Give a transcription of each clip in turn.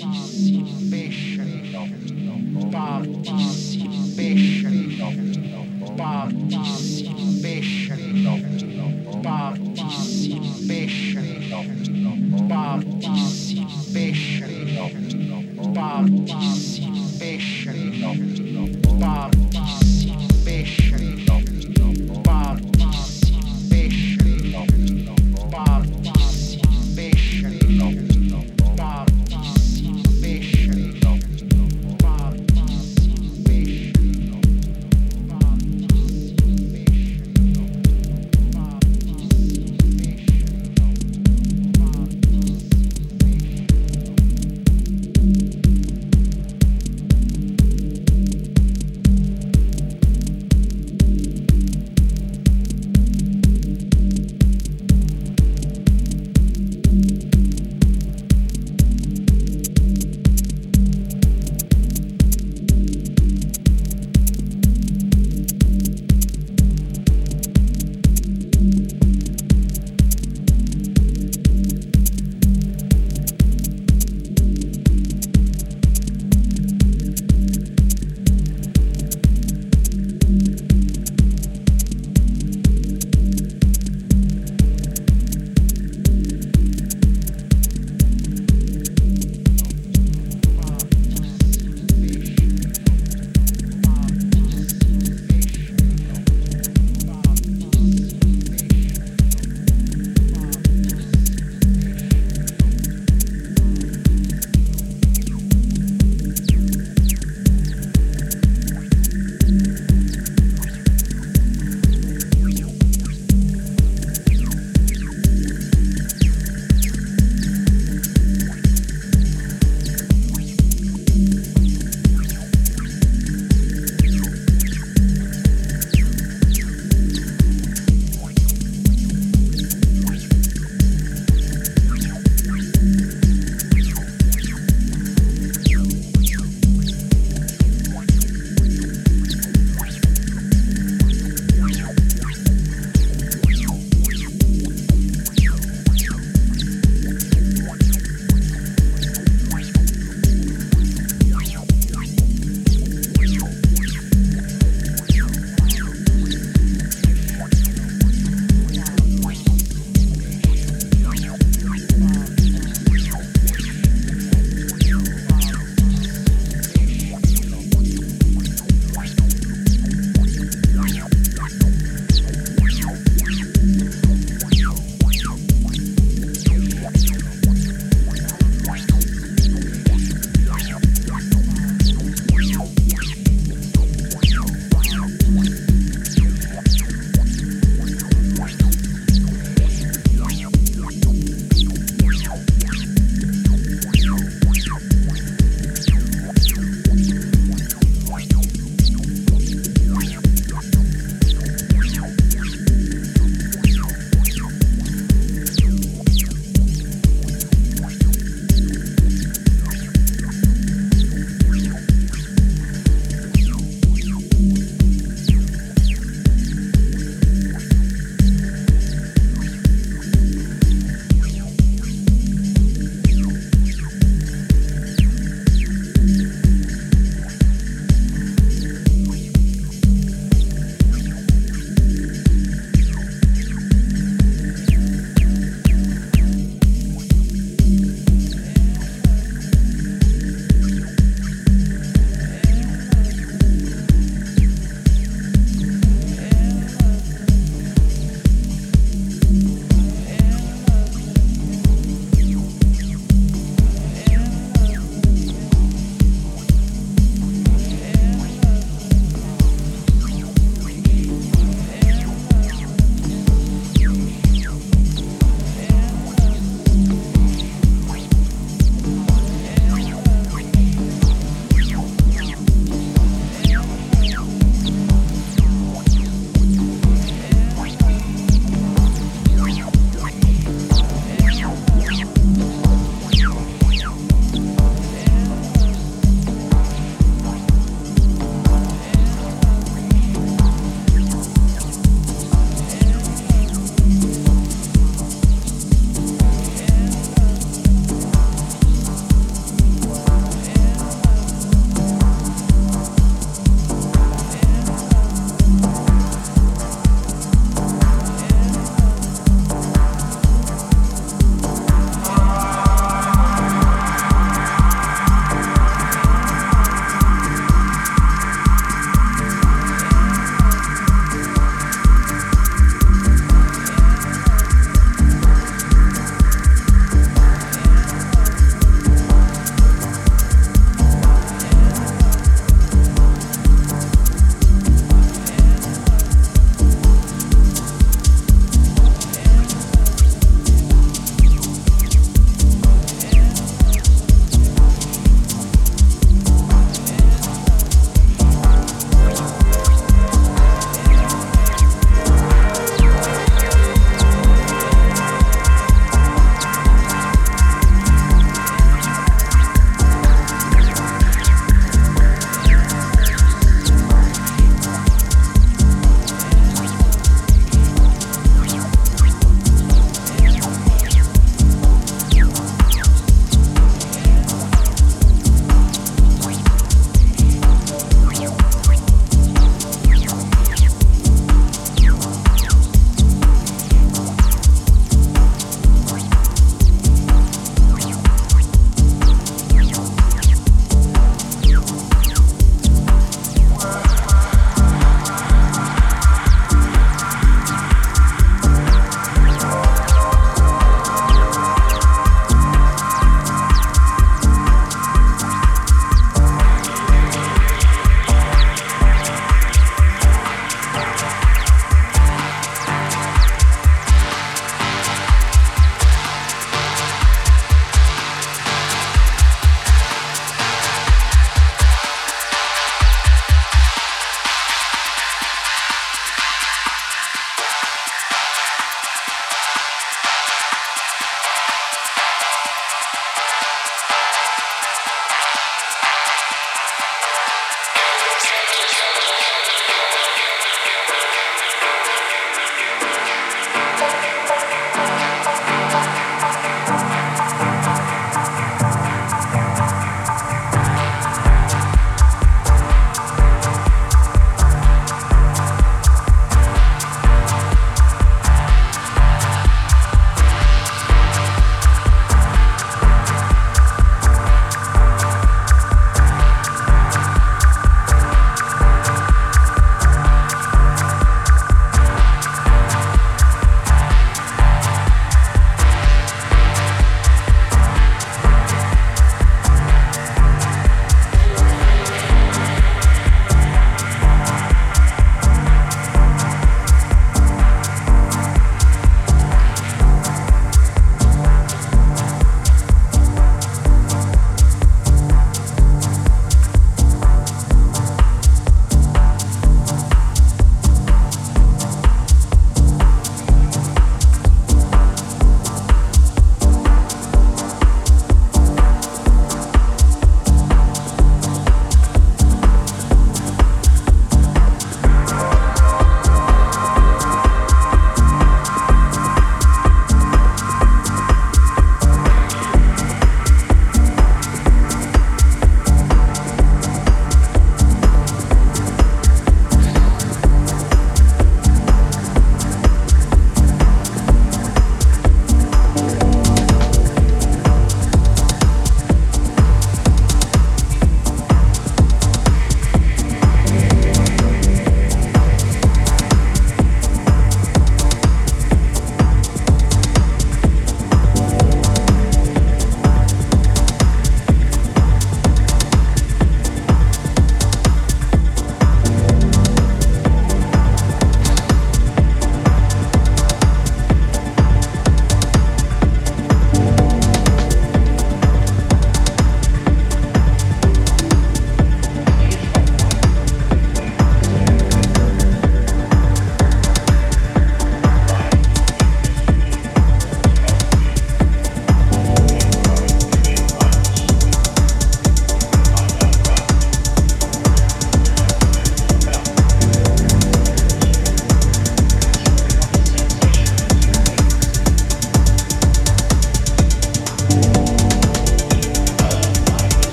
Participation. Partition.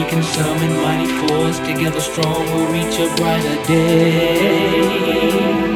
Can summon mighty force. Together strong, we'll reach a brighter day.